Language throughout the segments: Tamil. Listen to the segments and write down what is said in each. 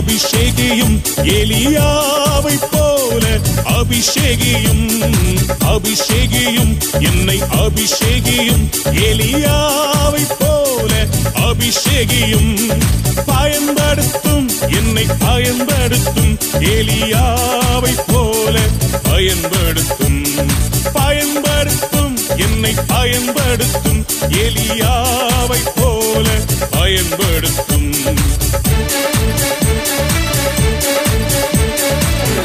அபிஷேகியும் எலியாவை போல அபிஷேகியும் அபிஷேகியும் என்னை அபிஷேகியும் எலியாவை போல அபிஷேகியும். பயன்படுத்தும் என்னை பயன்படுத்தும் எலியாவை போல பயன்படுத்தும் பயன்படுத்தும் என்னை பயன்படுத்தும் எலியாவை போல பயன்படுத்தும்.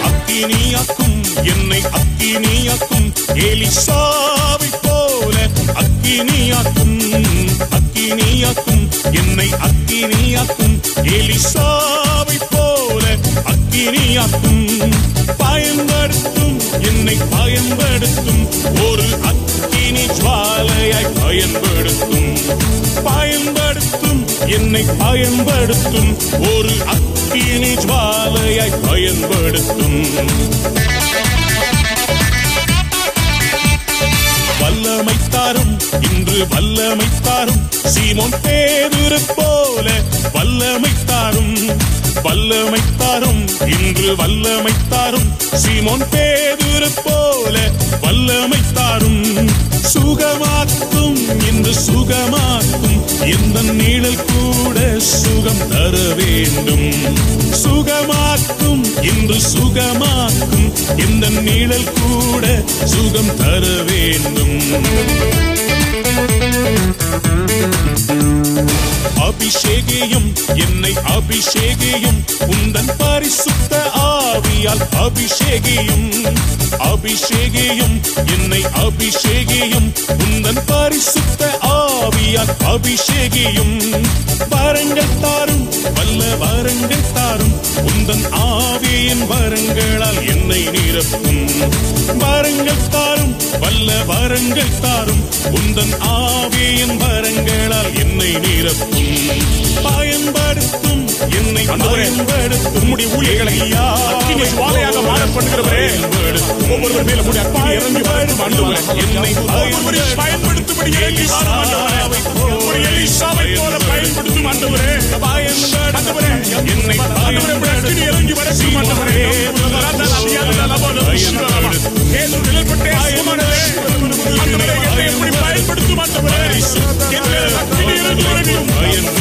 அக்கினியாக்கும் என்னை அக்கினியாக்கும் எலிசாவை போல அக்கினியாக்கும். அக்கினியாக்கும் என்னை அக்கினியாக்கும் எலிசா போல அக்கினியாக்கும் பயன்படுத்தும் என்னை பயன்படுத்தும். ஒரு அக்கினி ஜுவாலையாய் பயன்படுத்தும் பயன்படுத்தும் என்னை பயன்படுத்தும். ஒரு அக்கினி ஜுவாலையாய் பயன்படுத்தும். வல்லமை தாரும் இன்று வல்லமை தாரும். சீமோன் பேதுரு போல வல்லமை தாரும். வல்லமை தாரும் இன்று வல்லமை தாரும். சீமோன் பேதுரு போல வல்லமை தாரும். சுகமாக்கும் இன்று சுகமாக்கும். எந்த நீழல் கூட சுகம் தர வேண்டும். சுகமாக்கும் இன்று சுகமாக்கும். எந்த நீழல் கூட சுகம் தர வேண்டும். அபிஷேகியும் என்னை அபிஷேகியும். உந்தன் பரிசுத்த ஆவியால் அபிஷேகியும் அபிஷேகியும் என்னை அபிஷேகியும். உந்தன் பரிசுத்த ஆவியால் அபிஷேகியும். வரங்கள் தாரும் வல்ல வரங்கள் தாரும். உந்தன் ஆவியின் வரங்களால் என்னை நிரப்பும். வரங்கள் தாரும் வல்ல வரங்கள் தாரும். உந்தன் ஆவியின் வரங்களால் என்னை நிரப்பும். பயன்படுத்தும். என்னை பயன்படுத்தும். உம்முடைய ஊழியர்களை அக்கினி ஜுவாலையாக மாற பண்ணுகிறவரே. ஒவ்வொருவர் மேல உடைய அக்கினி இறங்கி வரட்டும் ஆண்டவரே என்னை ஒவ்வொருவரையும் பயன்படுத்தும்படி இறங்கி வாரும் ஆண்டவரே. உம்முடைய எலிசாவை போல பயன்படுத்தும். ஆண்டவரே. ஆண்டவரே என்னை ஆண்டவரே? அக்கினி இறங்கி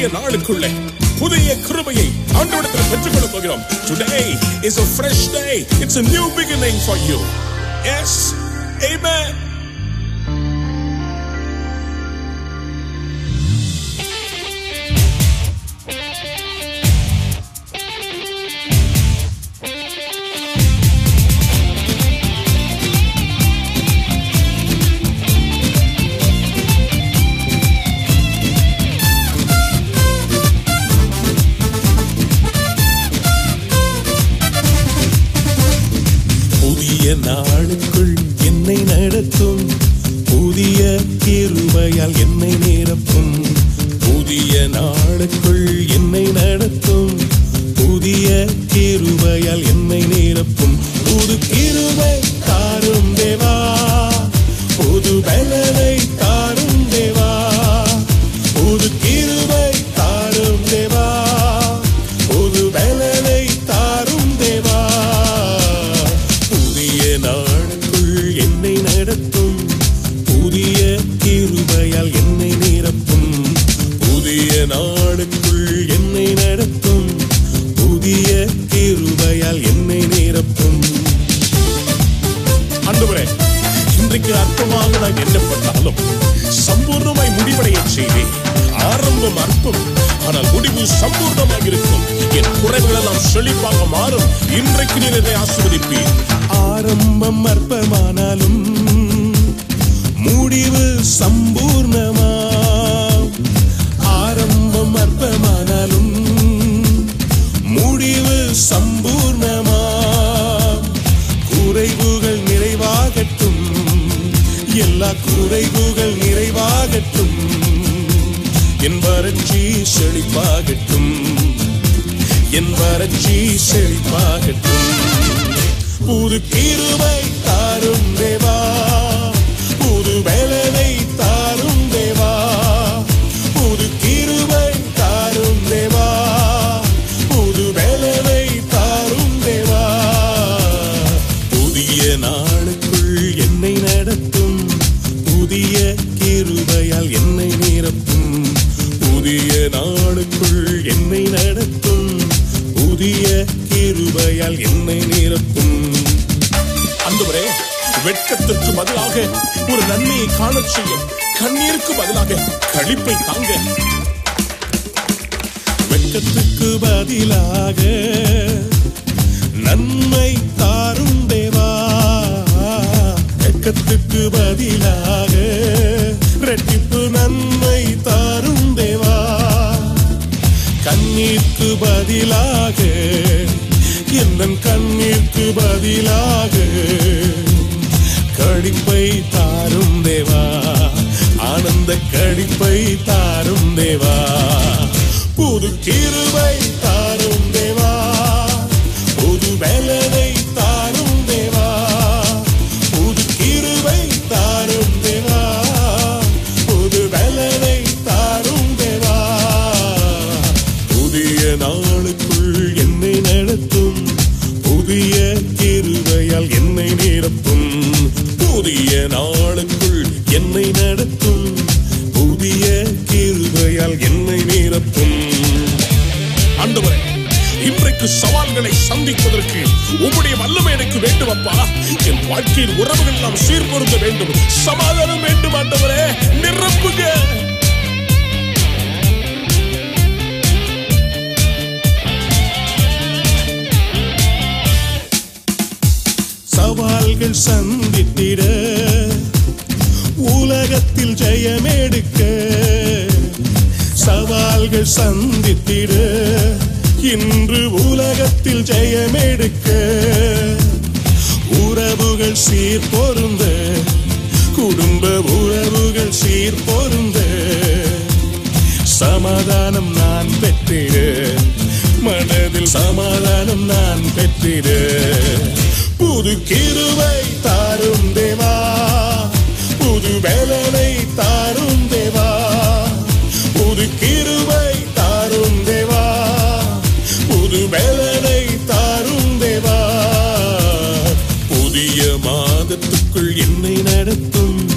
புதிய நாளுக்குள்ளே புதிய கிருபையை ஆண்டவரத்தில் பெற்றுக்கொள்ள போகிறோம் today is a fresh day it's a new beginning for you yes amen செழிப்பாக மாறும். இன்றைக்கு நீர் என்னை ஆரம்பம் அற்பமானாலும் முடிவு சம்பூர்ணமா? ஆரம்பம் அற்பமானாலும் முடிவு சம்பூர்ணமா? குறைவுகள் நிறைவாகட்டும். எல்லா குறைவுகள் நிறைவாகட்டும். என் வறட்சி செழிப்பாகட்டும். என் வறட்சி செழிப்பாகட்டும். புது கிருவை தாரும் தேவா. கிருபையால் என்னை நிரப்பும் அன்புரே வெட்கத்திற்கு பதிலாக ஒரு நன்மையை காணச் செய்யும் கண்ணீருக்கு பதிலாக களிப்பை தாங்க. வெட்கத்துக்கு பதிலாக நன்மை தாரும் தேவா. வெட்கத்துக்கு பதிலாக ரெட்டிப்பு நன்மை தாரும் தேவா. கண்ணீர்க்கு பதிலாக என் கண்ணிற்கு பதிலாக கடிப்பை தாரும் தேவா ஆனந்த கடிப்பை தாரும் தேவா புது கிருவை தாரும் தேவா. வாழ்க்கையில் உறவுகள் எல்லாம் சீர்பொருந்த வேண்டும். சமாதானம் வேண்டும் ஆண்டவரே. நிரப்புங்க. சவால்கள் சந்தித்திட உலகத்தில் ஜெயமெடுக்க. சவால்கள் சந்தித்திட இன்று உலகத்தில் ஜெயமெடுக்க. உறவுகள் சீர் பொருந்த. குடும்ப உறவுகள் சீர் பொருந்த. சமாதானம் நான் பெற்றிட மனதில் சமாதானம் நான் பெற்றிட புது கிருவை தாரும் தேவா. புது வேலனை தாரும் தேவா. புது கிருவை தாரும் தேவா. புது வேலை மாதத்துக்குள் என்னை நடத்தும்.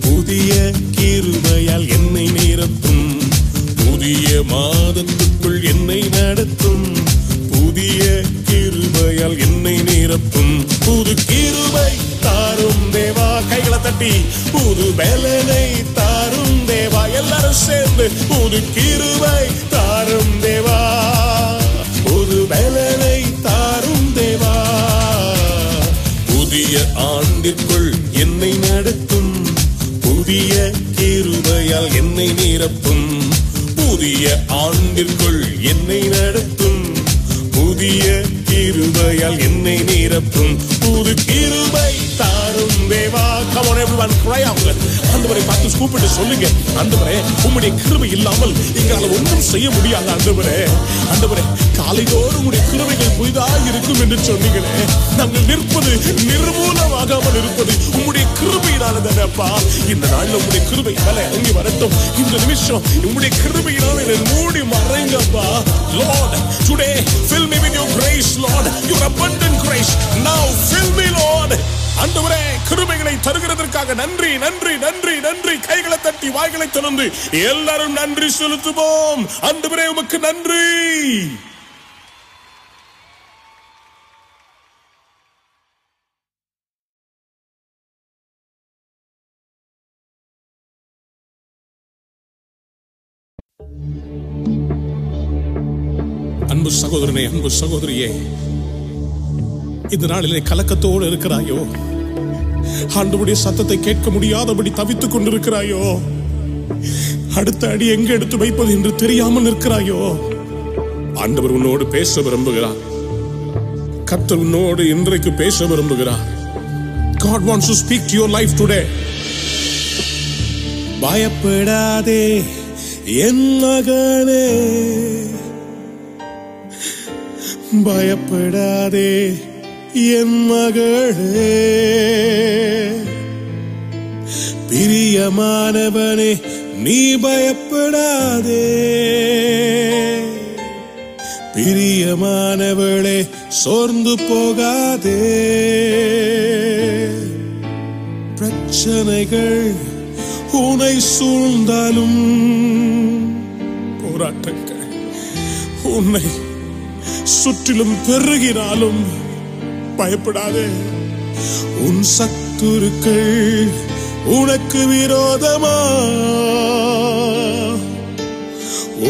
புதிய கிருபையால் என்னை நிரப்பும். புதிய மாதத்துக்குள் என்னை நடத்தும். புதிய கிருபையால் என்னை நிரப்பும். புது கிருபை தாரும் தேவா கைகளை தட்டி. புது பலனை தாரும் தேவா எல்லாரும் சேர்ந்து புது கிருபை தாரும் தேவா. கிருபையால் என்னை நிரப்பும். புதிய ஆண்டிற்குள் என்னை நடத்தும். புதிய கிருபையால் என்னை நிரப்பும். புது கிருபை come on everyone everyone out ஆண்டவரை பார்த்து கூப்பிட்டு சொல்லுங்க. ஆண்டவரே உம்முடைய கிருபை இல்லாமல் எங்களால் ஒன்றும் செய்ய முடியாது ஆண்டவரே. ஆண்டவரே காலைதோறும் உடைய கிருபைகள் புதிதாக இருக்கும் என்று சொன்னீங்களே நாங்கள் நிற்பது நிர்மூலமாகாமல் இருப்பது உம்முடைய கிருபையினால தானேப்பா இந்த நாளில் உங்களுடைய கிருபை மேல இறங்கி வரட்டும். இந்த நிமிஷம் உங்களுடைய கிருபையினால் என்னை மூடி மறைங்கப்பா lord today fill me with your grace lord your abundant grace now fill me lord அன்றுவரே கிருபைகளை தருகிறதற்காக நன்றி நன்றி நன்றி நன்றி. கைகளை தட்டி வாய்களை திறந்து எல்லாரும் நன்றி செலுத்துவோம். அன்றுவரே உமக்கு நன்றி. அன்பு சகோதரனே அன்பு சகோதரியே இந்த நாளிலே கலக்கத்தோடு இருக்கிறாயோ? ஆண்டவுடைய சத்தத்தை கேட்க முடியாதபடி தவித்துக் கொண்டிருக்கிறாயோ? அடுத்த அடி எங்க எடுத்து வைப்பது என்று தெரியாமல் இருக்கிறாயோ ஆண்டவர் உன்னோடு பேச விரும்புகிறார். கர்த்தர் உன்னோடு இன்றைக்கு பேச விரும்புகிறார். God wants to speak to your life today. பயப்படாதே என் மகனே. பயப்படாதே. என் மகளே. பிரியமானவனே நீ பயப்படாதே. பிரியமானவளே சோர்ந்து போகாதே. பிரச்சனைகள் உனை சூழ்ந்தாலும் போராட்டங்கள் உன்னை சுற்றிலும் பெருகினாலும் பயப்படாதே. உன் சத்துருக்கள் உனக்கு விரோதமா?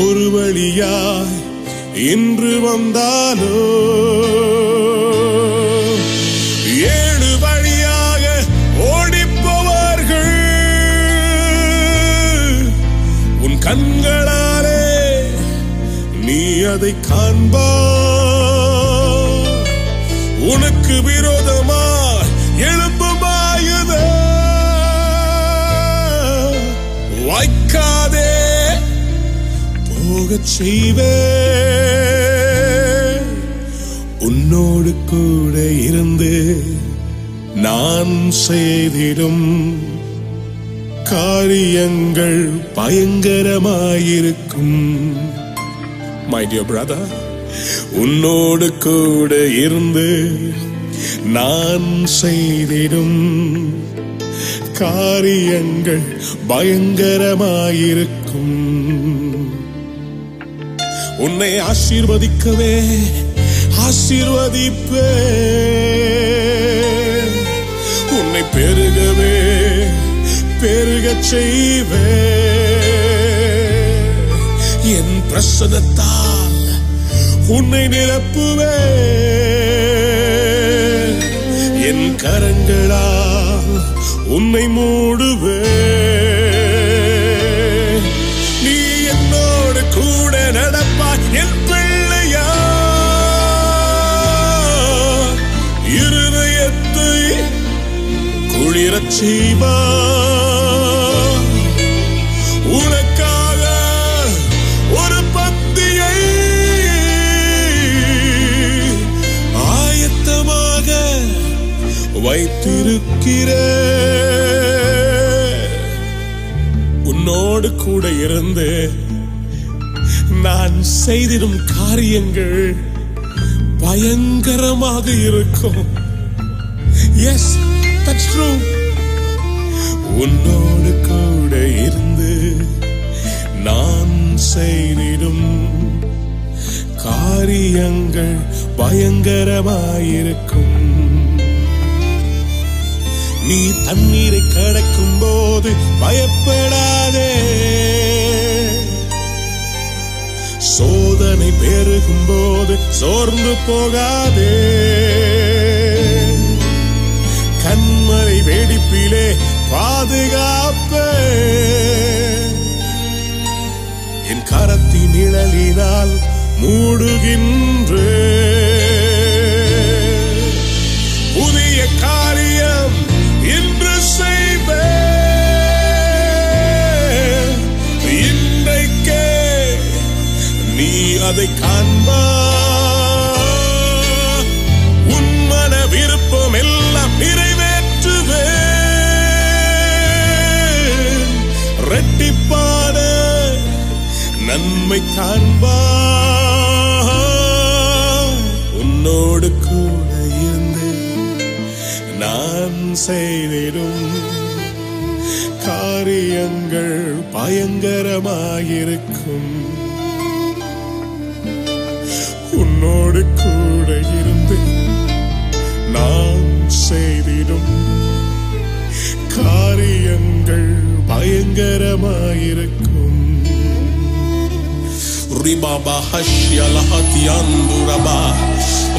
ஒரு வழியாய் இன்று வந்தாலோ? ஏழு வழியாக ஓடிப்போவார்கள். உன் கண்களாலே நீ அதை காண்பா போகச் செய்வே. உன்னோடு கூட இருந்து நான் செய்திடும் காரியங்கள் பயங்கரமாயிருக்கும். மை டியர் பிரதர் உன்னோடு கூட இருந்து நான் செய்திடும் காரியங்கள் பயங்கரமாயிருக்கும். உன்னை ஆசீர்வதிக்கவே ஆசீர்வதிப்பே. உன்னை பெருகவே பெருகச் செய்வே. என் பிரசனத்தால் உன்னை நிரப்புவே. என் கரங்களால் உன்னை மூடுவே. குளிரச் செய்வா உனக்காக ஒரு பந்தியை ஆயத்தமாக வைத்திருக்கிற உன்னோடு கூட இருந்து நான் செய்திடும் காரியங்கள் பயங்கரமாக இருக்கும். உன்னோடு கூட இருந்து நான் செய்திடும் காரியங்கள் பயங்கரமாயிருக்கும். நீ தண்ணீரை கடக்கும் போது பயப்படாதே. சோதனை பெருகும் போது சோர்ந்து போகாதே. கண்மலை வெடிப்பிலே பாதுகாப்பே. என் கரத்தி நிழலினால் மூடுகின்றே. புதிய காரியம் இன்று செய்வே. இன்றைக்கே நீ அதை காண்பா உன்னோடு கூட இருந்து நான் செய்திடும் காரியங்கள் பயங்கரமாயிருக்கும். உன்னோடு கூட இருந்து நான் செய்திடும் காரியங்கள் பயங்கரமாயிருக்கும். Ribaba hashya lahatianduraba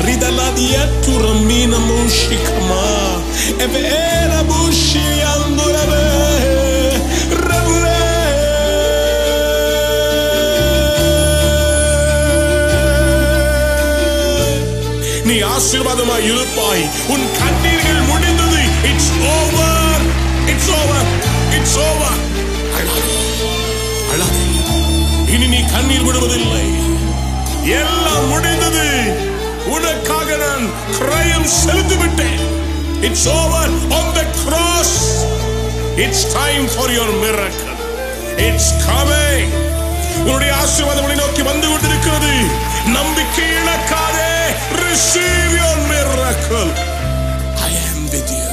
Ridaladiatura mina mushikama Eve era bushi andurabe Rabure நீ ஆசீர்வாதமாய் இருப்பாய் உன் கண்ணீர்கள் முடிந்தது it's over it's over it's over கண்ணீர் விடுவதில்லை. எல்லாம் முடிந்தது. உனக்காக நான் கிரயம் செலுத்தி விட்டேன் it's over on the cross it's time for your miracle it's coming உன்னுடைய ஆசீர்வாதம் உன்னை நோக்கி வந்து கொண்டிருக்கிறது. நம்பிக்கை இழக்காதே. Receive your miracle I am with you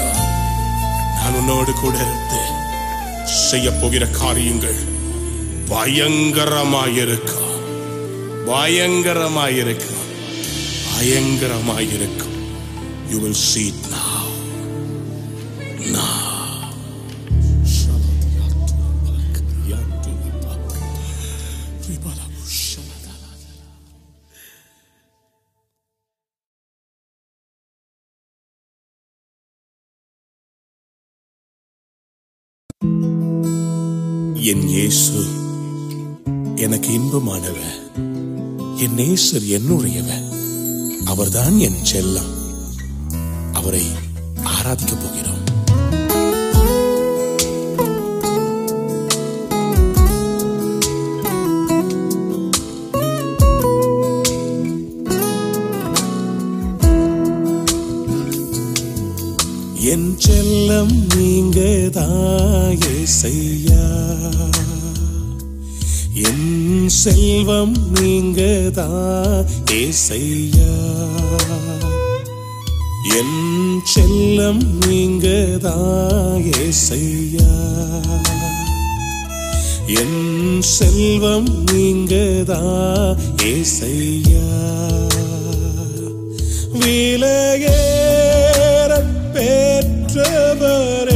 நான் உன்னோடு கூட இருந்து செய்ய போகிற காரியங்கள் பயங்கரமாயிருக்கும். பயங்கரமாயிருக்கும். பயங்கரமாயிருக்கும். You will see it now. என் இயேசு எனக்கு இன்பமானவ என் நேசர் என்னுடையவ அவர்தான் என் செல்லம். அவரை ஆராதிக்கப் போகிறோம். என் செல்லம் நீங்க தாயே செய்யா என் செல்வம் நீங்க தான் ஏசையா? என் செல்லம் நீங்க தான் ஏசையா? என் செல்வம் நீங்க தான் ஏசையா? விலையேற பெற்றவரே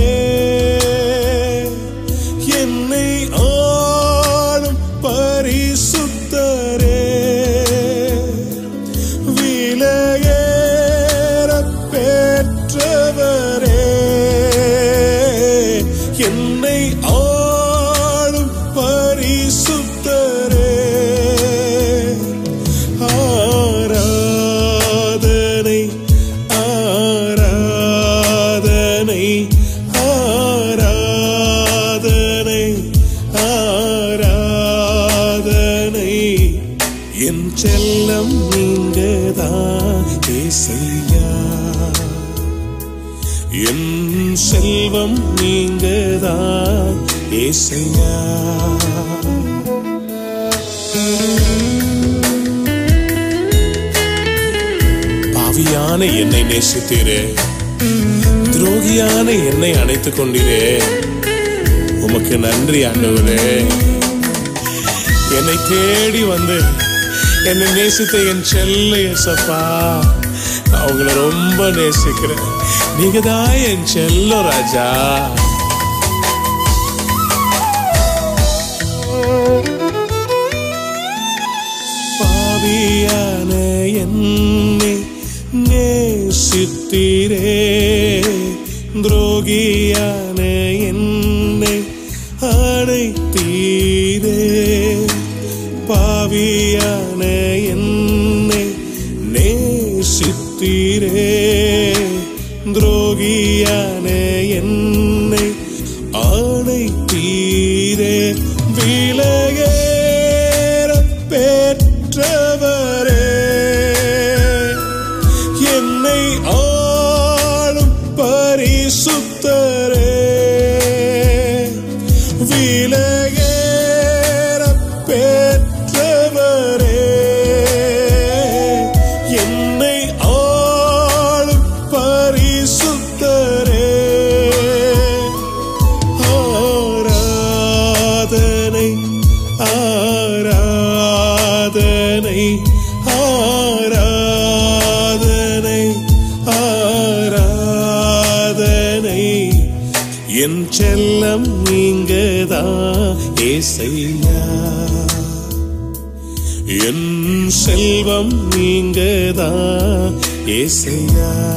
என் செல்வம் நீங்கதான் ஏசையா? பாவியான என்னை நேசித்தீரே. துரோகியான என்னை அணைத்துக் கொண்டீரே உமக்கு நன்றி ஆண்டவரே. என்னை தேடி வந்து என்னை நேசித்த என் செல்ல எசப்பா அவங்கள ரொம்ப நேசிக்கிறேன். நீங்க தான் என் செல்ல ராஜா பாவியான என்னை நேசித்தீரே துரோகியா ஏசையா. என் செல்வம் நீங்கதான் ஏசையா.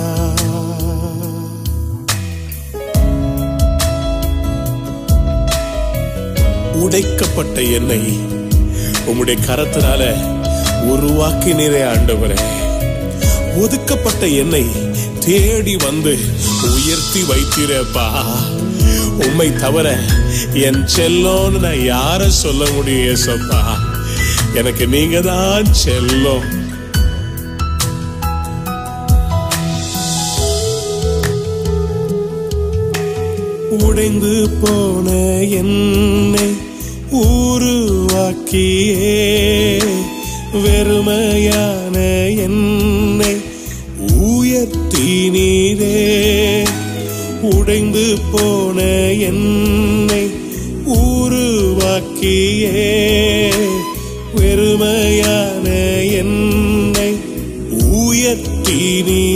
உடைக்கப்பட்ட என்னை உம்முடைய கரத்தினால உருவாக்கினீரே ஆண்டவரே. ஒதுக்கப்பட்ட என்னை தேடி வந்து உயர்த்தி வைத்தீரப்பா உண்மை தவிர என் செல்லோன்னு நான் யார சொல்ல முடியும் ஏசப்பா? எனக்கு நீங்க தான் செல்லம். உடைந்து போன என்னை உருவாக்கியே. வெறுமையான என்னை உயர்த்தினீரே உடைந்து போன என்னை உருவாக்கியே. வெறுமையான என்னை உயர்த்தினீரே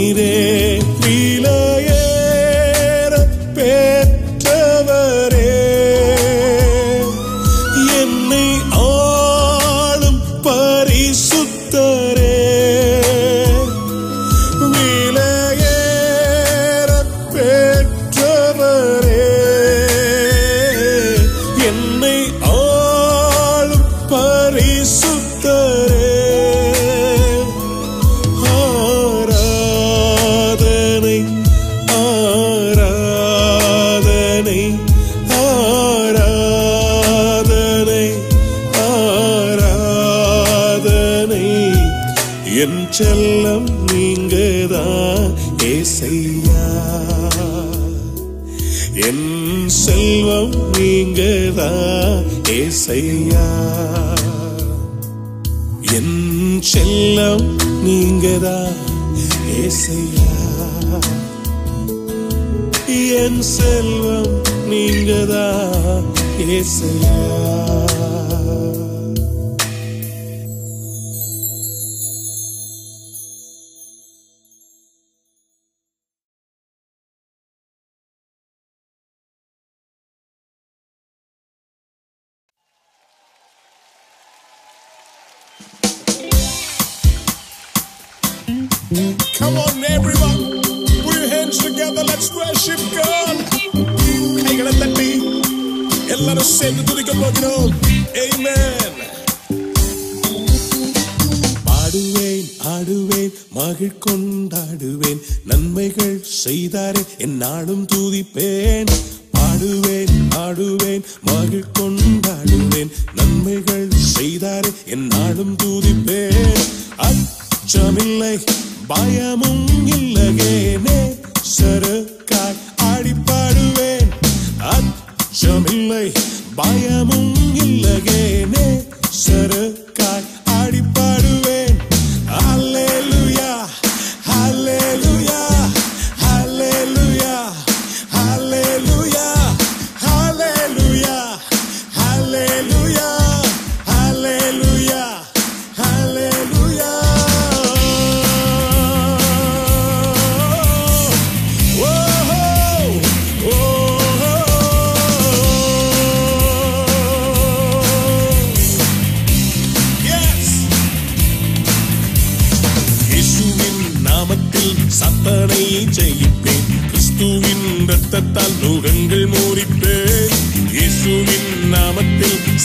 செல்லம் நீங்கதான் ஏசையா? என் செல்வம் நீங்கதான் ஏசையா? என் செல்லம் நீங்கதான் ஏசையா? என் செல்வம் நீங்கதான் ஏசையா? எல்லாரும் சேர்ந்து துதிக்க போகிறோம் Amen. பாடுவேன் ஆடுவேன் மகிழ் கொண்டாடுவேன். நன்மைகள் செய்தாரே என் நாடும் தூதிப்பேன். பாடுவேன் ஆடுவேன் மகிழ் கொண்டாடுவேன். நன்மைகள் செய்தாரே என் நாடும் தூதிப்பேன். அச்சமில்லை பயமும் இல்லகேனே சருக்காய் ஆடி அச்சமில்லை பயமும் இல்லையே நேசருக்காய்.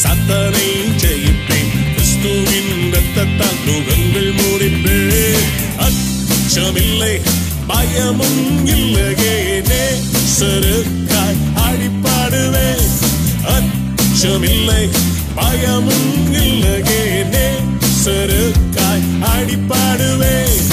சத்தனை ஜெயிப்பேன். கிறிஸ்துவின் ரத்தத்தால் நுகங்கள் மூடிப்பேன். அச்சமில்லை பயமும் இல்லையேனே சருக்காய் அடிப்பாடுவேன் அச்சமில்லை பயமும் இல்லையேனே சருக்காய் அடிப்பாடுவேன்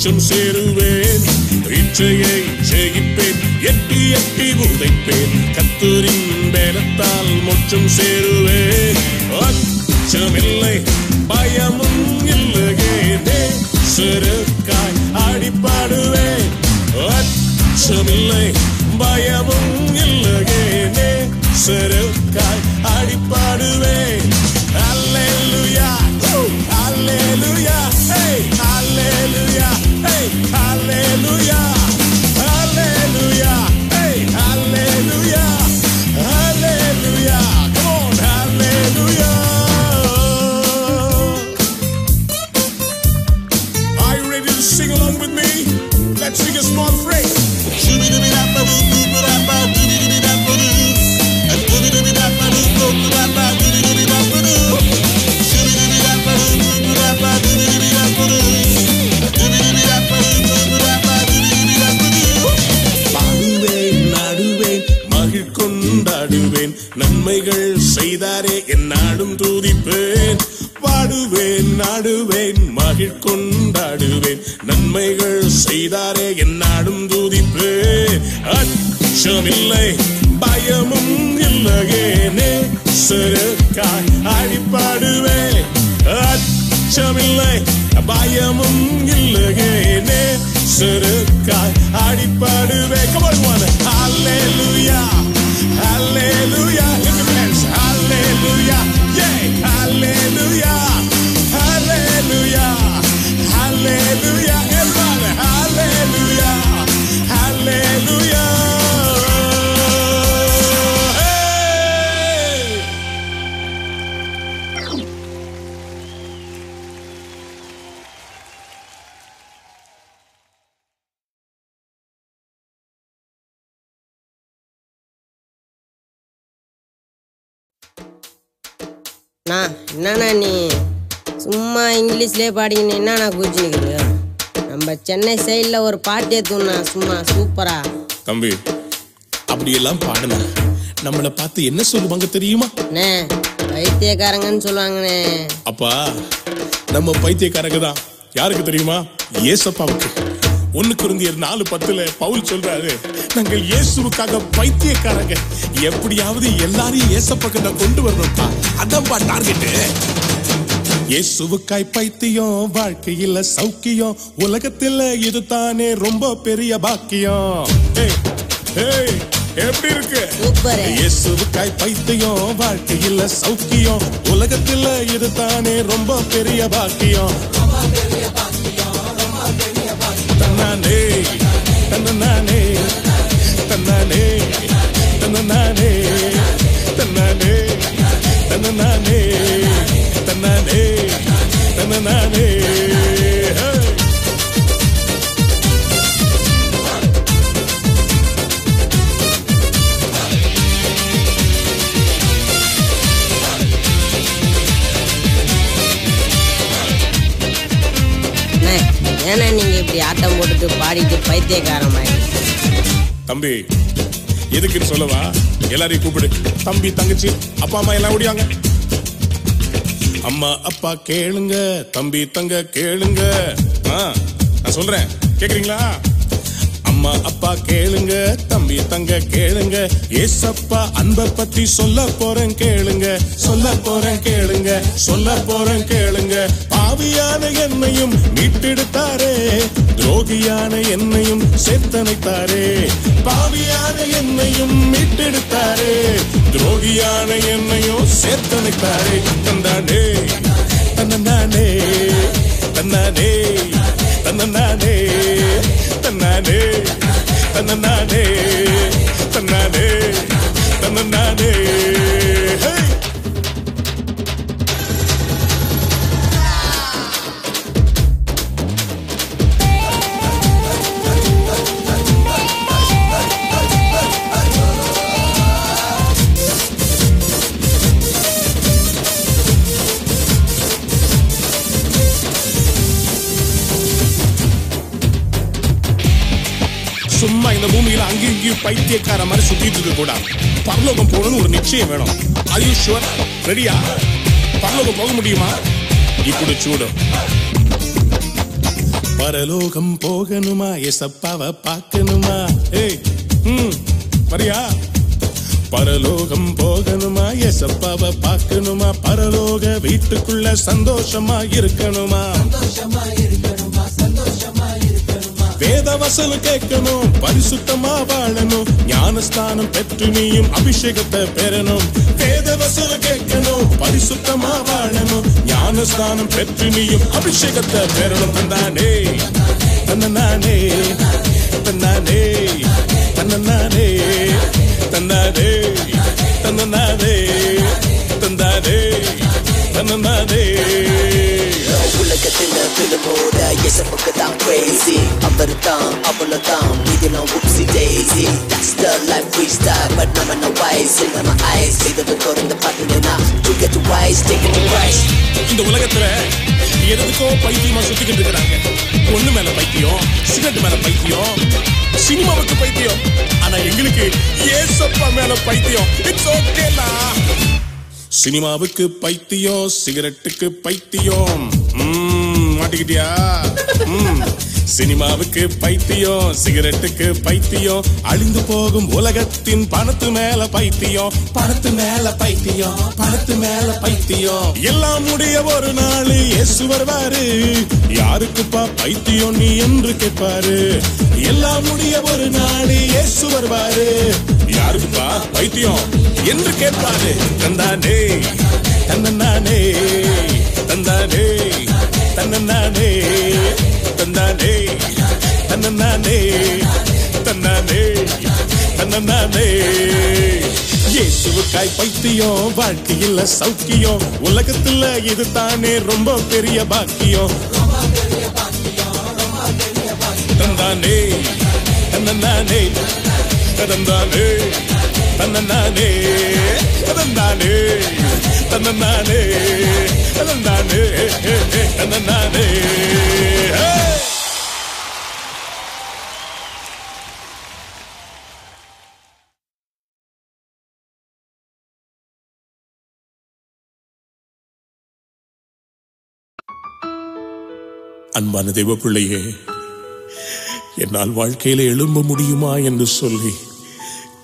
உச்சம் சேருவேன். இச்சையை ஜெயிப்பேன். எட்டி எட்டி உதைப்பேன். கத்தூரின் பேலத்தால் மொச்சம் சேருவேன். அச்சமில்லை பயமும் இல்லையே. சிறுக்காய் அடிப்பாடுவேன். அச்சமில்லை பயமும் இல்லையே. சிறு இங்கிலீஷ்லேயே பாடிக்கின்னு என்னண்ணா குதிச்சுனுக்குது நம்ம சென்னை சைடில் ஒரு பாட்டு ஏற்றுண்ணா சும்மா சூப்பரா. தம்பி அப்படியெல்லாம் பாடுனா நம்மளை பார்த்து என்ன சொல்லுவாங்க தெரியுமா? அண்ணே வைத்தியக்காரங்கன்னு சொல்லுவாங்கண்ணே. அப்பா நம்ம பைத்தியக்காரங்க தான். யாருக்கு தெரியுமா? ஏசப்பாவுக்கு. ஒண்ணு குருந்தியர் நாலு பத்துல பவுல் சொல்றாரு நாங்கள் இயேசுவுக்காக பைத்தியக்காரங்க. எப்படியாவது எல்லாரையும் ஏசப்பக்கிட்ட கொண்டு வரணும்ப்பா. அதான்ப்பா டார்கெட் இயேசுவுக்காய் பைத்தியம் வாழ்க்கையில சௌக்கியம் உலகத்துல இதுதானே ரொம்ப பெரிய பாக்கியம். எப்படி இருக்கு? இயேசுவுக்காய் பைத்தியம் வாழ்க்கையில சௌக்கியம் உலகத்துல இதுதானே ரொம்ப பெரிய பாக்கியம். தன்னானே தன்னானே தன்னானே தன்னானே தன்னானே தன்னானே. Hey! அண்ணே ஏண்ணா நீங்கள் இப்படி ஆட்டம் போட்டுட்டு பாடிட்டு பைத்தியக்காரன் மாதிரி. தம்பி எதுக்குன்னு சொல்லவா? எல்லாரையும் கூப்பிடு. தம்பி தங்கச்சி அப்பா அம்மா எல்லாம் ஓடியாங்க அம்மா அப்பா கேளுங்க. தம்பி தங்க கேளுங்க. நான் சொல்றேன். கேக்குறீங்களா? அம்மா அப்பா கேளுங்க. தம்பி தங்க கேளுங்க. ஏசப்பா அன்ப பத்தி சொல்ல போறேன் கேளுங்க. சொல்ல போறேன் கேளுங்க. சொல்ல போறேன் கேளுங்க. பாவியான என்னையும் மீட்டெடுத்தாரே. துரோகியான என்னையும் சேர்த்தனைத்தாரே பாவியான என்னையும் மீட்டெடுத்தாரே. துரோகியான என்னையும் சேர்த்தனைத்தாரே தந்தானே. தன்னே தன்னானே. தன்னானே தன்னானே. தன்னானே நிச்சயம் வேணும். அது ஷுவர் ரெடியா பரலோகம் போக முடியுமா? இப்படி சூடு. பரலோகம் போகணுமா? எசப்பாவை பார்க்கணுமா? ஏய் ம் வரியா? பரலோகம் போகணுமா? எசப்பாவ பார்க்கணுமா? பரலோக வீட்டுக்குள்ள சந்தோஷமா இருக்கணுமா? வேத வசனம் கேட்கணும் பரிசுத்தமா வாழணும் ஞானஸ்தானம் பெற்று நீயும் அபிஷேகத்தை பெறணும். வேத வசனம் கேட்கணும் பரிசுத்தமா வாழணும் ஞானஸ்தானம் பெற்று நீயும் அபிஷேகத்தை பெறணும். தந்தானே தந்தானே தந்தானே தந்தானே தந்தானே தந்தானே தந்தானே தந்தானே உலகத்துல விழுமோட எசப்புக்கு தான் கிரேசி அவர் தான் அவள தான் இதெல்லாம் oopsy daisy that's the life we style but நம்ம no wise. In my eyes செய்தது திறந்த பாட்டுனா to get to wise taking the price இந்த உலகத்துல எதுக்கோ பைத்தியமா சுத்திக்கிட்டு இருக்கிறாங்க. பொண்ணு மேல பைத்தியம் சிகரெட் மேல பைத்தியம் சினிமாவுக்கு பைத்தியம். ஆனா எங்களுக்கு ஏசப்பா மேல பைத்தியம். இட்ஸ் ஓகேலா சினிமாவுக்கு பைத்தியம் சிகரெட்டுக்கு பைத்தியம் ம்ம், மாட்டிக்கிட்டியா? சினிமாவுக்கு பைத்தியம் சிகரெட்டுக்கு பைத்தியம் அழிந்து போகும் உலகத்தின் பணத்து மேல பைத்தியம் பணத்து மேல பைத்தியம் பணத்து மேல பைத்தியம். எல்லாம் முடிய ஒரு நாள் இயேசு வருவாரு. யாருக்குப்பா பைத்தியம் நீ என்று கேட்பாரு? எல்லாம் முடிய ஒரு நாள் இயேசு வருவாரு. யாருக்குப்பா பைத்தியம் என்று கேட்பாரு? தந்தானே தந்தானே தந்தானே. தன்னே தந்தானே தன்னே தன்னானே தன்னே. இயேசுவுக்காய் பைத்தியம் வாழ்க்கையில் சௌக்கியம். உலகத்துல இது தானே ரொம்ப பெரிய பாக்கியம். தந்தானே தன்னானே தந்தானே தன்னானே தந்தானே தன்னானே தன்னானே அன்பான தெய்வ பிள்ளையே என்னால் வாழ்க்கையில எழும்ப முடியுமா என்று சொல்லி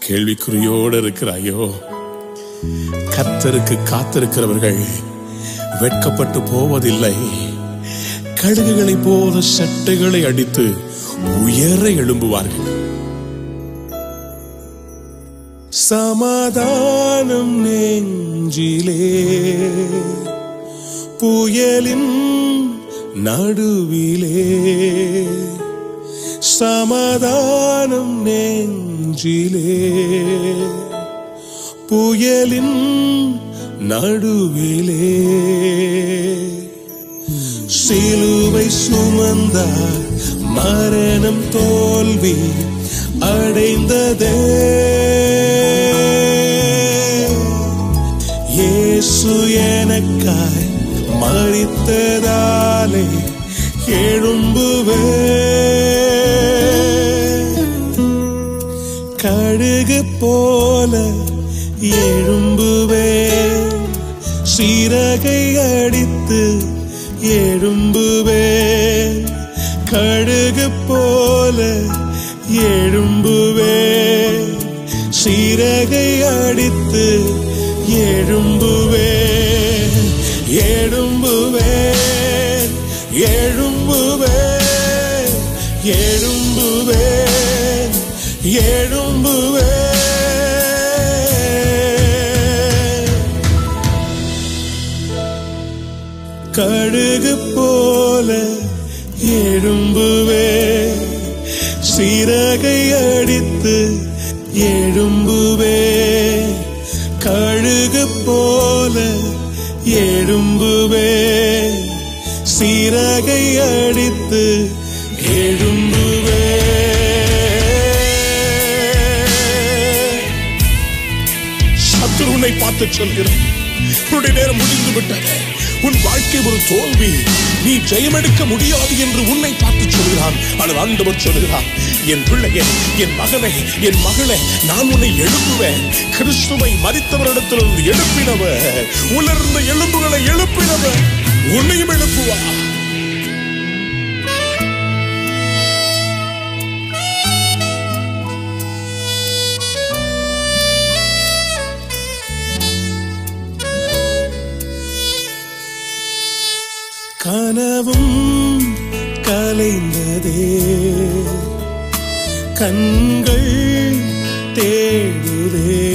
கேள்விக்குறியோடு இருக்கிறாயோ? கத்தருக்கு காத்திருக்கிறவர்கள் வெட்கப்பட்டு போவதில்லை. கழுகுகளை போல சட்டைகளை அடித்து உயர எழும்புவார்கள். சமாதானம் நெஞ்சிலே புயலின் நடுவிலே சமாதானம் நெஞ்சிலே புயலின் நடுவிலே சிலுவை சுமந்தார் மரணம் தோல்வி அடைந்ததே. இயேசு எனக்காய் மறித்ததாலே எழும்புவே. கழுகு போல எழும்புவே பார்த்து சொல்கிறேன். உன்னுடைய நேரம் முடிந்து விட்டது. உன் வாழ்க்கை ஒரு தோல்வி. நீ ஜெயமெடுக்க முடியாது என்று உன்னை பார்த்து சொல்கிறான். ஆனால் ஆண்டவர் சொல்கிறான் என் பிள்ளையே என் மகனை என் மகளே நான் உன்னை எழுப்புவேன். கிறிஸ்துவை மறித்தவரிடத்திலிருந்து எழுப்பினவர் உலர்ந்த எலும்புகளை எழுப்பினவர் உன்னையும் எழுப்புவார். கனவும் கலைந்ததே. கண்கள் தேடுதே.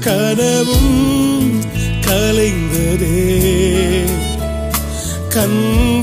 கனவும் கலைந்ததே. கண்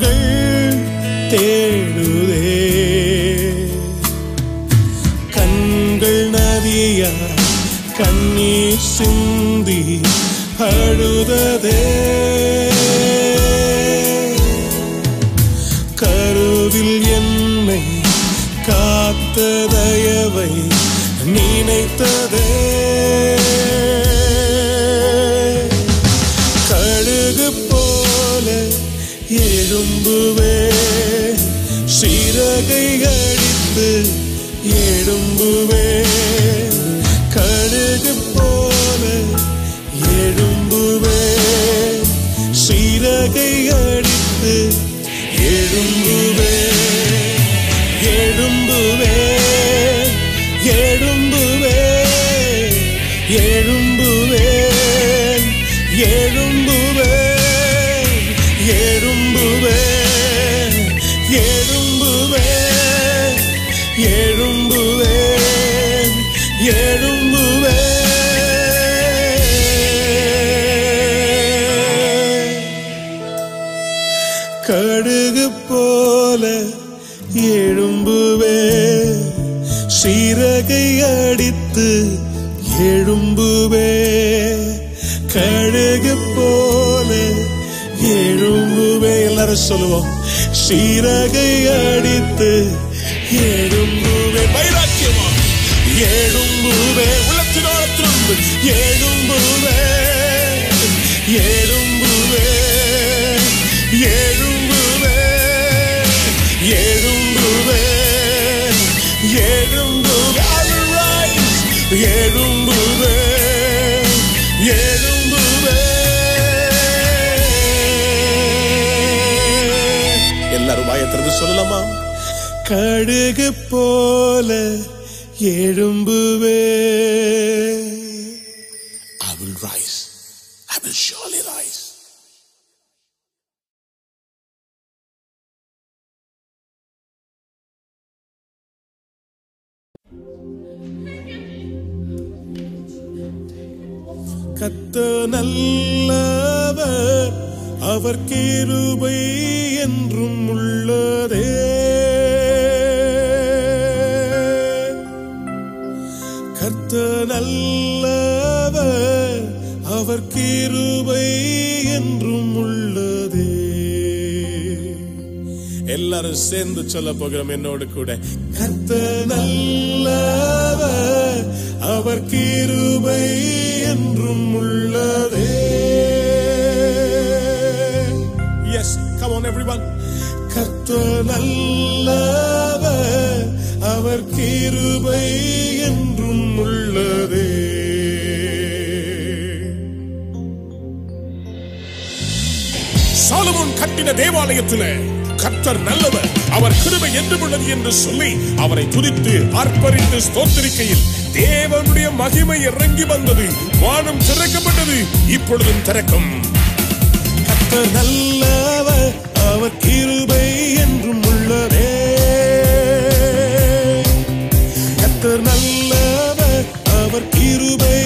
சொல்லுவோம். சீரகை அடித்து எல்லாரும் சொல்லலாமா கடுகு போல எழும்புவே I will rise. I will surely rise. கத்த நல்லவர் அவர் கிருபை என்றும் எல்லாரும் சேர்ந்து சொல்ல போகிறோம் என்னோடு கூட. கத்த நல்லவர் அவர் கிருபை என்றும் உள்ளதே. Yes come on everyone. கத்த நல்லவர் அவர் கிருபை என்றும் உள்ளதே. சாலமோன் கட்டின தேவாலயத்திலே கர்த்தர் நல்லவர். அவர் கிருபை என்று உள்ளது என்று சொல்லி அவரை துதித்து ஆர்ப்பரித்து ஸ்தோத்திரிக்கையில் தேவனுடைய மகிமை இறங்கி வந்தது. வானம் திறக்கப்பட்டது. இப்பொழுதும் திறக்கும். கர்த்தர் நல்லவர் அவர் கிருபை என்றும் உள்ளதே கர்த்தர் நல்லவர் அவர் கிருபை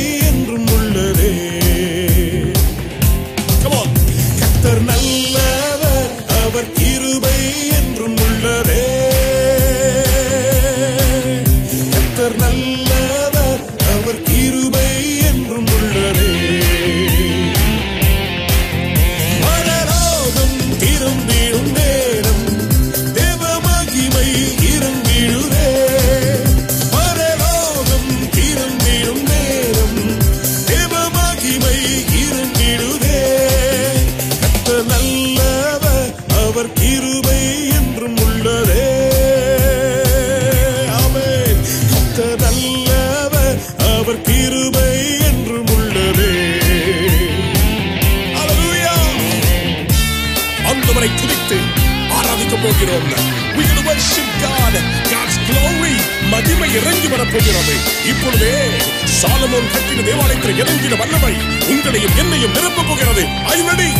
இறங்கி இப்பொழுதே சாலமோன் கட்டின தேவாலயத்தில் இறங்கின வல்லமை உங்களையும் என்னையும் நிரப்பப் போகிறது. Are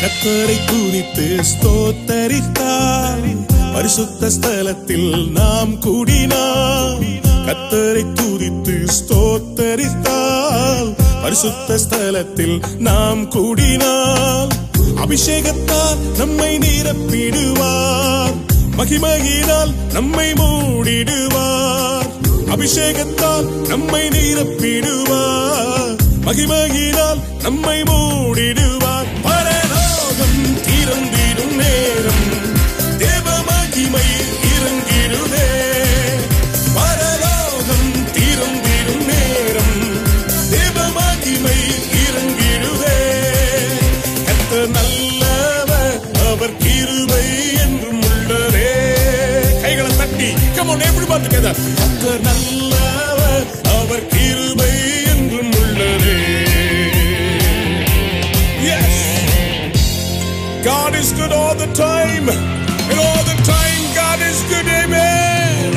கத்தரை துதித்து ஸ்தோத்தரித்தார். பரிசுத்த ஸ்தலத்தில் நாம் கூடினார். கத்தரை துதித்து ஸ்தோத்தரித்தால் பரிசுத்த ஸ்தலத்தில் நாம் கூடினால் அபிஷேகத்தால் நம்மை நிரப்பிடுவார். மகிமகினால் நம்மை மூடிடுவார். அபிஷேகத்தால் நம்மை நிரப்பிடுவார். மகிமகினால் நம்மை மூடிடுவார். On together கர்த்தர் நல்லவர் அவர் கிருபை என்றும் உள்ளதே. Yes. God is good all the time. And all the time God is good amen.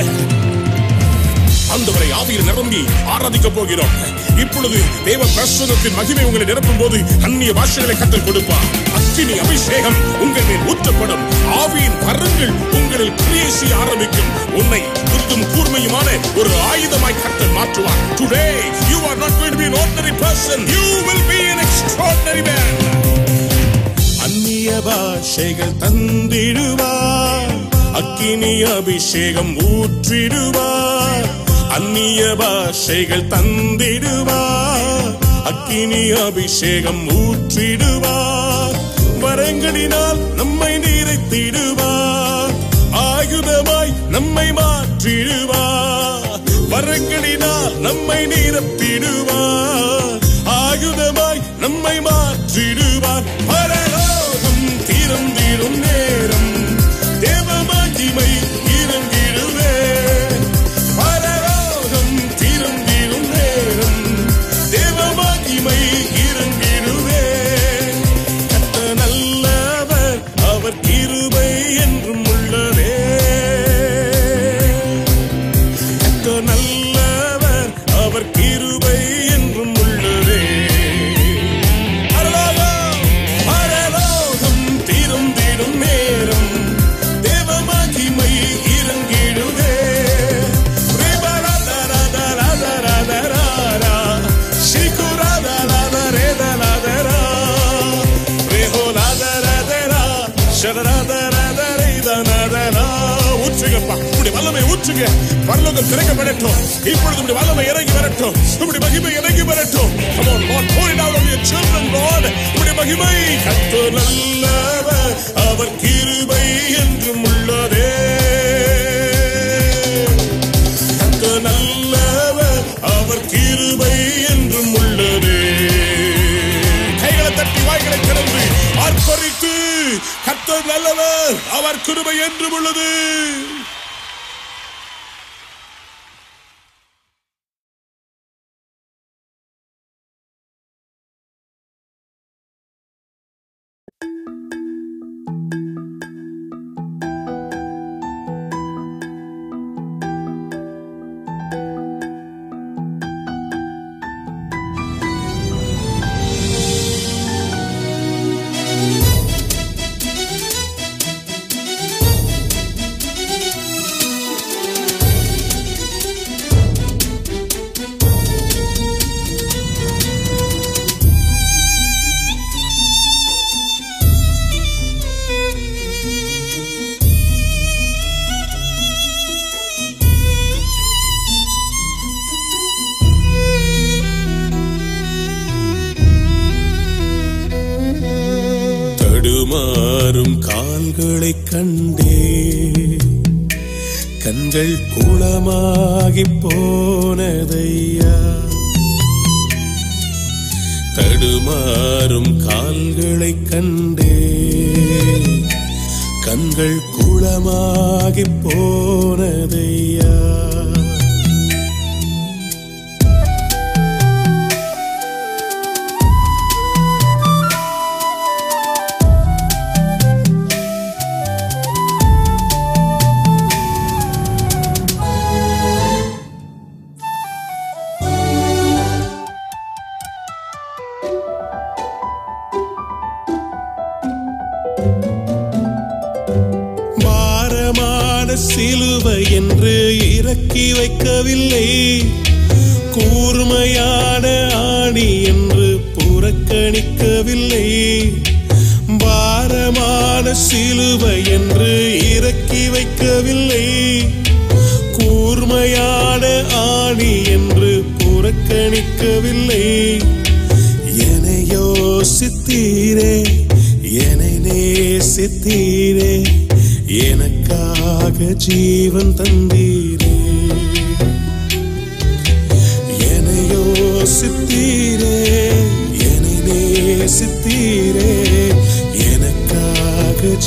ஆண்டவரை ஆவியில் நிரம்பி ஆராதிக்க போகிறோம். இப்பொழுது தேவ பிரசுரத்தின் மகிமை உங்களை நிரப்பும் போது அந்நிய பாஷைகளை கற்றுக் கொடுப்பார். அக்னி அபிஷேகம் உங்கள் மேல் ஊற்றப்படும். ஆவியின் கரங்கள் உங்களில் கிரியை ஆரம்பிக்கும். உன்னை புத்தும் கூர்மையுமான ஒரு ஆயுதமாய் கர்த்தர் மாற்றுவார். Today you are not going to be an ordinary person. You will be an extraordinary man. அந்நிய பாஷைகள் தந்திடுவார். அக்கினி அபிஷேகம் ஊற்றிடுவார். அந்நிய பாஷைகள் தந்திடுவார். அக்கினி அபிஷேகம் ஊற்றிடுவார். கரங்களினால் நம்மை நிறைத்திடுவார் ஆயுதமாய் நம்மை மாற்றிடுவார். வரங்களினால் நம்மை நிரப்பிடுவார். ஆயுதமாய் நம்மை மாற்றிடுவார். வல்லமை பரலோகம் திறக்கப்படட்டும் இப்பொழுது உடைய வல்லமை இறங்கி வரட்டும். இப்படி மகிமை இறங்கி வரட்டும். Come on, Lord, pour it out on your children, Lord. இப்படி மகிமை. கர்த்தர் நல்லவர் அவர் கிருபை என்றும் உள்ளதே கர்த்தர் நல்லவர் அவர் கிருபை என்றும் உள்ளதே கைகளை தட்டி வாய்களை திறந்து ஆர்ப்பரித்து கர்த்தர் நல்லவர் அவர் கிருபை என்றும் உள்ளது.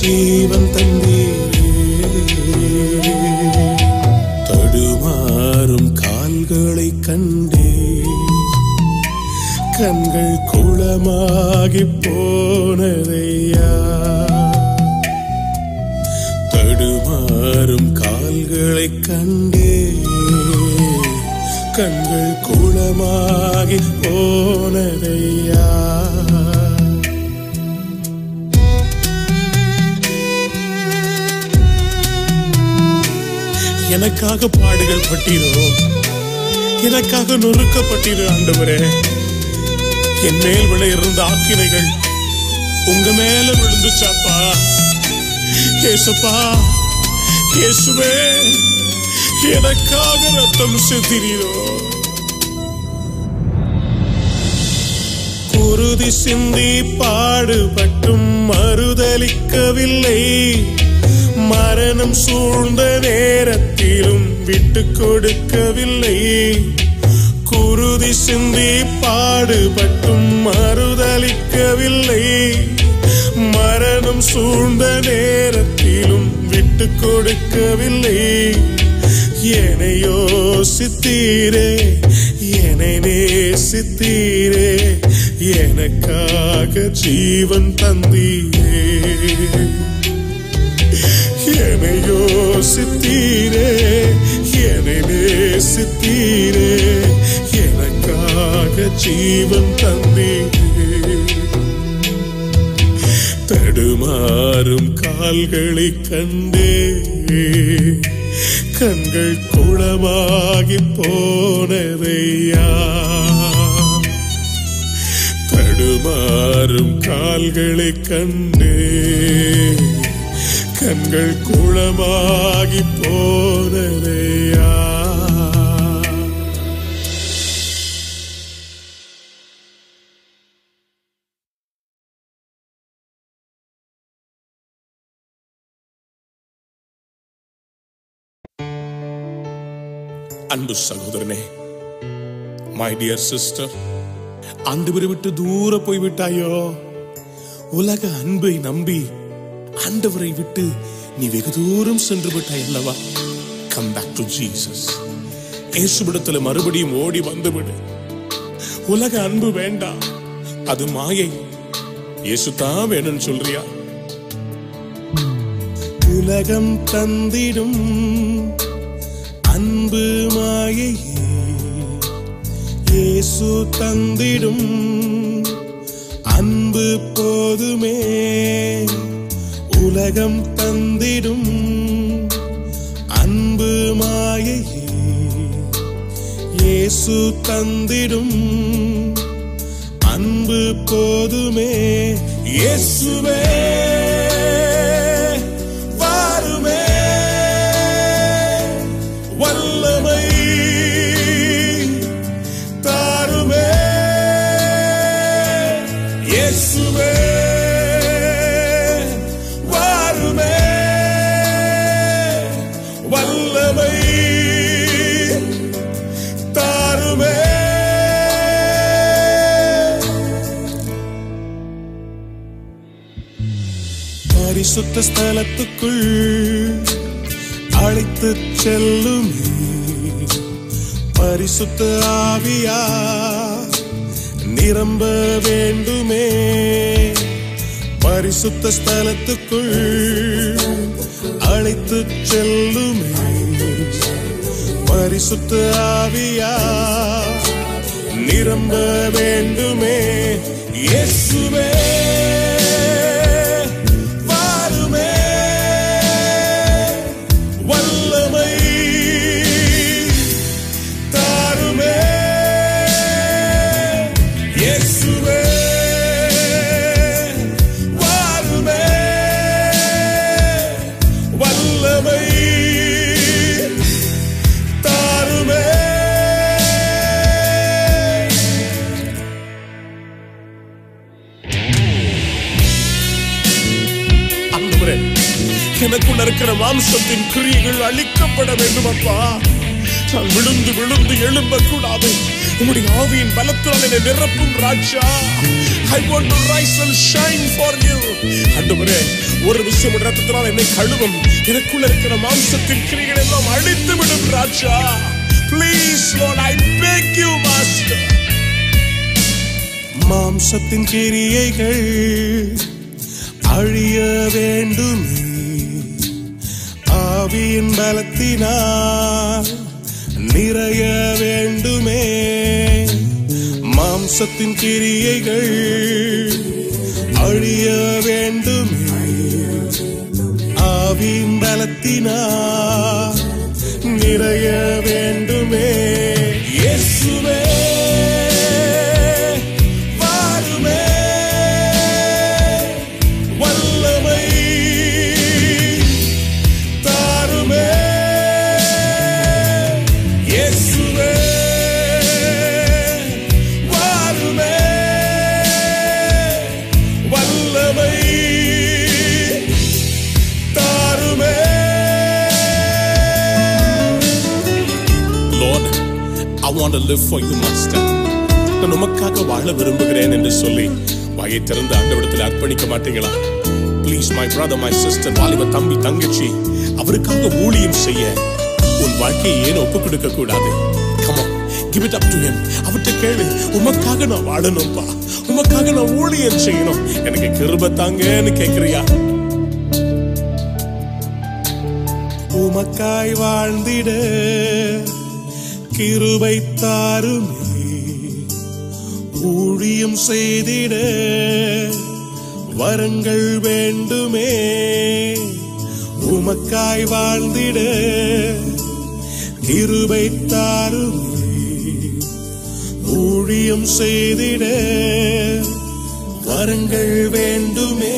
ஜீவன் தந்தீரே. தடுமாறும் கால்களை கண்டே. கண்கள் குளமாகி போனதையா? தடுமாறும் கால்களை கண்டே. கண்கள் குளமாகி போனதையா? எனக்காக பாடுகள் பட்டீரோ. எனக்காக நொறுக்கப்பட்டீரோ ஆண்டவரே. என் மேல் விழ இருந்த ஆக்கினைகள் உங்க மேல விழுந்துச்சாப்பா ஏசப்பா இயேசுவே எனக்காக ரத்தம் சிந்திரீரோ குருதி சிந்தி பாடுபட்டும் மறுதலிக்கவில்லை. மரணம் சூழ்ந்த நேரத்திலும் விட்டு கொடுக்கவில்லை. குருதி சிந்தி பாடுபட்டும் மறுதளிக்கவில்லை மரணம் சூழ்ந்த நேரத்திலும் விட்டு கொடுக்கவில்லை. என்னை யோசித்தீரே என்னை நேசித்தீரே எனக்காக ஜீவன் தந்தீரே. என்னை யோசித்தீரே என்னை நேசித்தீரே எனக்காக ஜீவன் தந்தீரே. தடுமாறும் கால்களை கண்டே கண்கள் குளமாகி போனதையா? தடுமாறும் கால்களை கண்டே கண்கள் குளமாகி போனதையா? அன்பு சகோதரனே மை டியர் சிஸ்டர் ஆண்டவரை விட்டு தூர போய்விட்டாயோ? உலக அன்பை நம்பி ஆண்டவரை விட்டு நீ வெகு தூரம் சென்று விட்டாய் அல்லவா? கம் பேக் டு ஜீசஸ் இயேசுபிடத்துல மறுபடியும் ஓடி வந்துவிடு. உலக அன்பு வேண்டாம். அது மாயை. இயேசு தான் வேணும்னு சொல்றியா? உலகம் தந்திடும் அன்பு மாயையே இயேசு தந்திடும் அன்பு போதுமே. உலகம் தந்திடும் அன்பு மாயையே. இயேசு தந்திடும் அன்பு போதுமே. இயேசுவே. பரிசுத்த ஸ்தலத்துக்குள் அழைத்து செல்லுமே. பரிசுத்த ஆவியா நிரம்ப வேண்டுமே. பரிசுத்த ஸ்தலத்துக்குள் அழைத்து செல்லுமே. பரிசுத்த ஆவியா நிரம்ப வேண்டுமே. இயேசுவே. இருக்கிற மாம்சத்தின் கிரியைகள் அழிக்கப்பட வேண்டும் அப்பா. நான் விழுந்து விழுந்து எழும்பக்கூடாது. உம்முடைய ஆவியின் பலத்தால் என்னை நிரப்பும் ராஜா. I want to rise and shine for you ஆண்டவரே ஒரு விஷயம் ரத்தத்தினால் என்னை கழுவும். எனக்குள்ள இருக்கிற மாம்சத்தின் கிரிகள் எல்லாம் அழித்து விடும் ராஜா. Please lord I beg you master மாம்சத்தின் கிரியைகள் அழிய வேண்டுமே. ஆவியின் பலத்தினால் நிறைய வேண்டுமே. மாம்சத்தின் கிரியைகள் அழிய வேண்டும். ஆவியின் பலத்தினால் நிறைய want to live for you, Master. நான் உமக்காக வாழ விரும்புகிறேன் என்று சொல்லி வாயை திறந்து ஆண்டவிடத்தில் அர்ப்பணிக்க மாட்டீங்களா? Please my brother my sister வாலிப தம்பி தங்கச்சி அவருக்காக ஊழியம் செய்ய உன் வாழ்க்கையை ஏன் ஒப்பு கொடுக்க கூடாது? Come on, give it up to அவர்கிட்ட கேளு உமக்காக நான் வாழணும்பா. உமக்காக நான் ஊழியம் செய்யணும். எனக்கு கிருப தாங்கன்னு கேட்கிறியா? உமக்காய் வாழ்ந்திட. கிருபை தாருமே ஊழியம் செய்திட வரங்கள் வேண்டுமே. உமக்காய் வாழ்ந்திட கிருபை தாருமே ஊழியம் செய்திட வரங்கள் வேண்டுமே.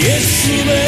இயேசுவே.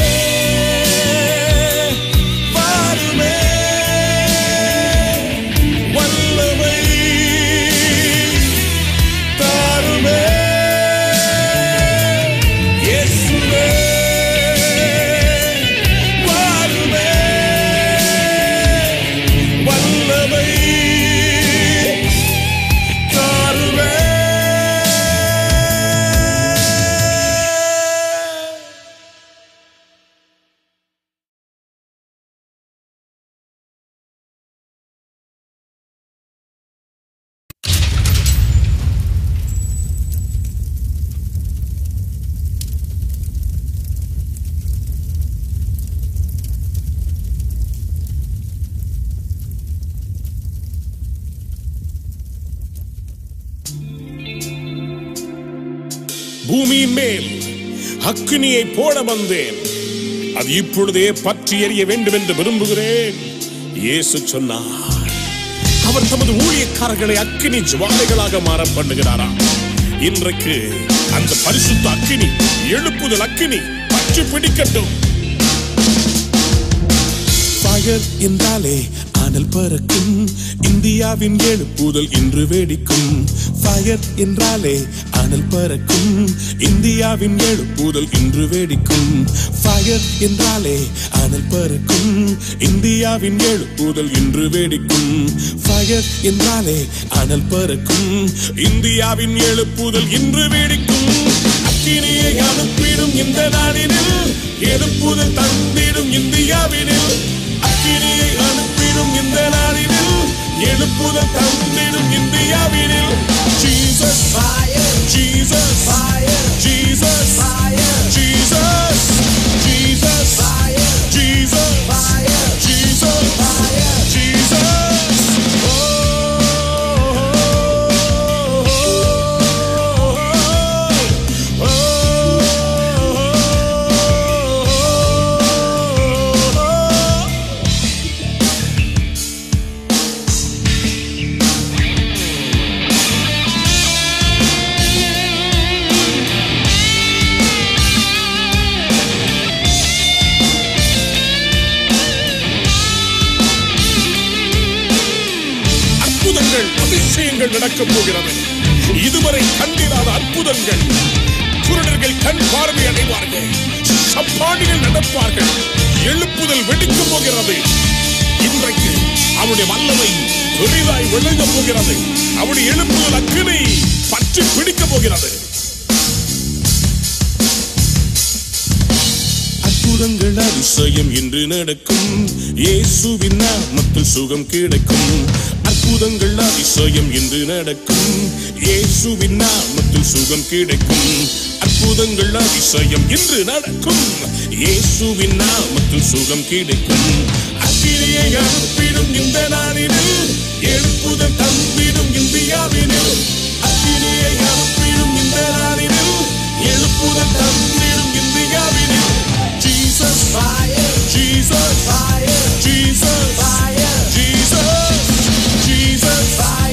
மேல் அக்கினியை போட வந்தேன். அது இப்பொழுதே பற்றி எறிய வேண்டும் என்று விரும்புகிறேன் இயேசு சொன்னார். அவர் தமது ஊழியக்காரர்களை அக்கினி ஜுவாலைகளாக மாற பண்ணுகிறாராம் இன்றைக்கு அந்த பரிசுத்த அக்கினி எழுப்புதல் அக்கினி பற்றி பிடிக்கட்டும். என்றாலே அனல் பறக்கும். இந்தியாவின் எழுப்புதல் இன்று வெடிக்கும். ஃபயர் என்றாலே அனல் பறக்கும். இந்தியாவின் எழுப்புதல் இன்று வெடிக்கும். ஃபயர் என்றாலே அனல் பறக்கும். இந்தியாவின் எழுப்புதல் இன்று வெடிக்கும். ஃபயர் என்றாலே அனல் பறக்கும். இந்தியாவின் எழுப்புதல் இன்று வெடிக்கும். அக்கினியை அனுப்பிடும் இந்த நாளினில் எழுப்புதல் தந்திடும் இந்தியாவினில். அனுப்பிடும் இந்த நாளினில் எழுப்புதல் தந்திடும் இந்தியாவினில். Jesus Jesus Jesus Jesus Jesus Jesus சுகம் கிடைக்கும். அற்புதங்கள் அதிசயம் இன்று நடக்கும். இயேசுவின் நாமத்தில் சுகம் கிடைக்கும். அற்புதங்கள் அதிசயம் இன்று நடக்கும். இயேசுவின் நாமத்தில் சுகம் கிடைக்கும். அக்கிரியை அனுப்பிடும் இந்த நாளினில் எழுப்புதல் தம்பிடும் இந்தியாவினில். அக்கிரியை அனுப்பிடும் இந்த நாளினில் எழுப்புதல் தம்பிடும் இந்தியாவினில். Jesus fire, Jesus fire, Jesus fire, Bye.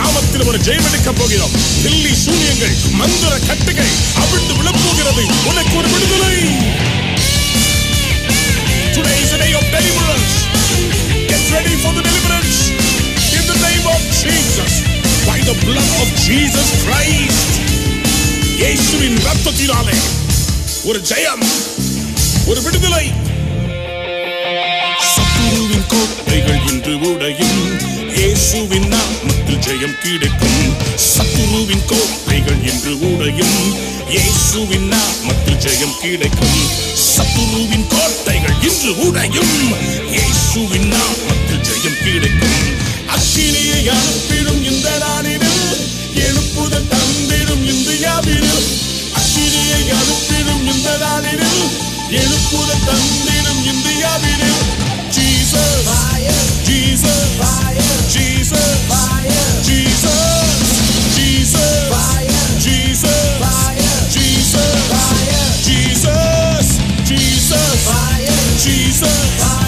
நாமத்தில் ஒரு ஜெயமெடுக்க போகிறோம் தில்லி சூனியங்கள் மந்திர கட்டுகள் அவிழ்ந்து விழப்போகிறது உனக்கு ஒரு விடுதலை Today is a day of deliverance. Get ready for the deliverance in the name of Jesus. By the blood of Jesus Christ. இயேசுவின் ரத்தத்தினாலே ஒரு ஜெயம் ஒரு விடுதலை சத்துருவின் கோட்டைகள் இன்று உடையும் இயேசுவின் நாமத்தில் ஜெயம் கிடைக்கும். சத்துருவின் கோட்டைகள் என்று உடையும் இயேசுவின் நாமத்தில் ஜெயம் கிடைக்கும். சத்துருவின் கோட்டைகள் இன்று உடையும் இயேசுவின் நாமத்தில் ஜெயம் கிடைக்கும். அக்கினியை அனுப்பிடும் இந்த நாளிலும் எழுப்புதல் தந்திடும் இந்தியாவினில் அக்கினியை அனுப்பிடும் இந்த நாளிலும் எழுப்புதல் தந்திடும் இந்தியாவினில் Jesus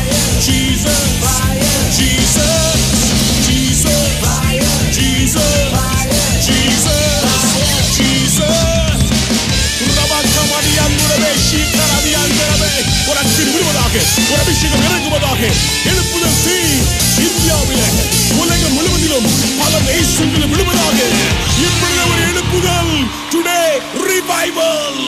ஒரு அச்சில் விடுவதாக ஒரு அபிஷேகம் இறங்குவதாக எழுப்புதல் தீ இந்தியாவில் உலகம் முழுவதிலும் பல நேசங்களில் விடுவதாக இப்பொழுது ஒரு எழுப்புதல். Today revival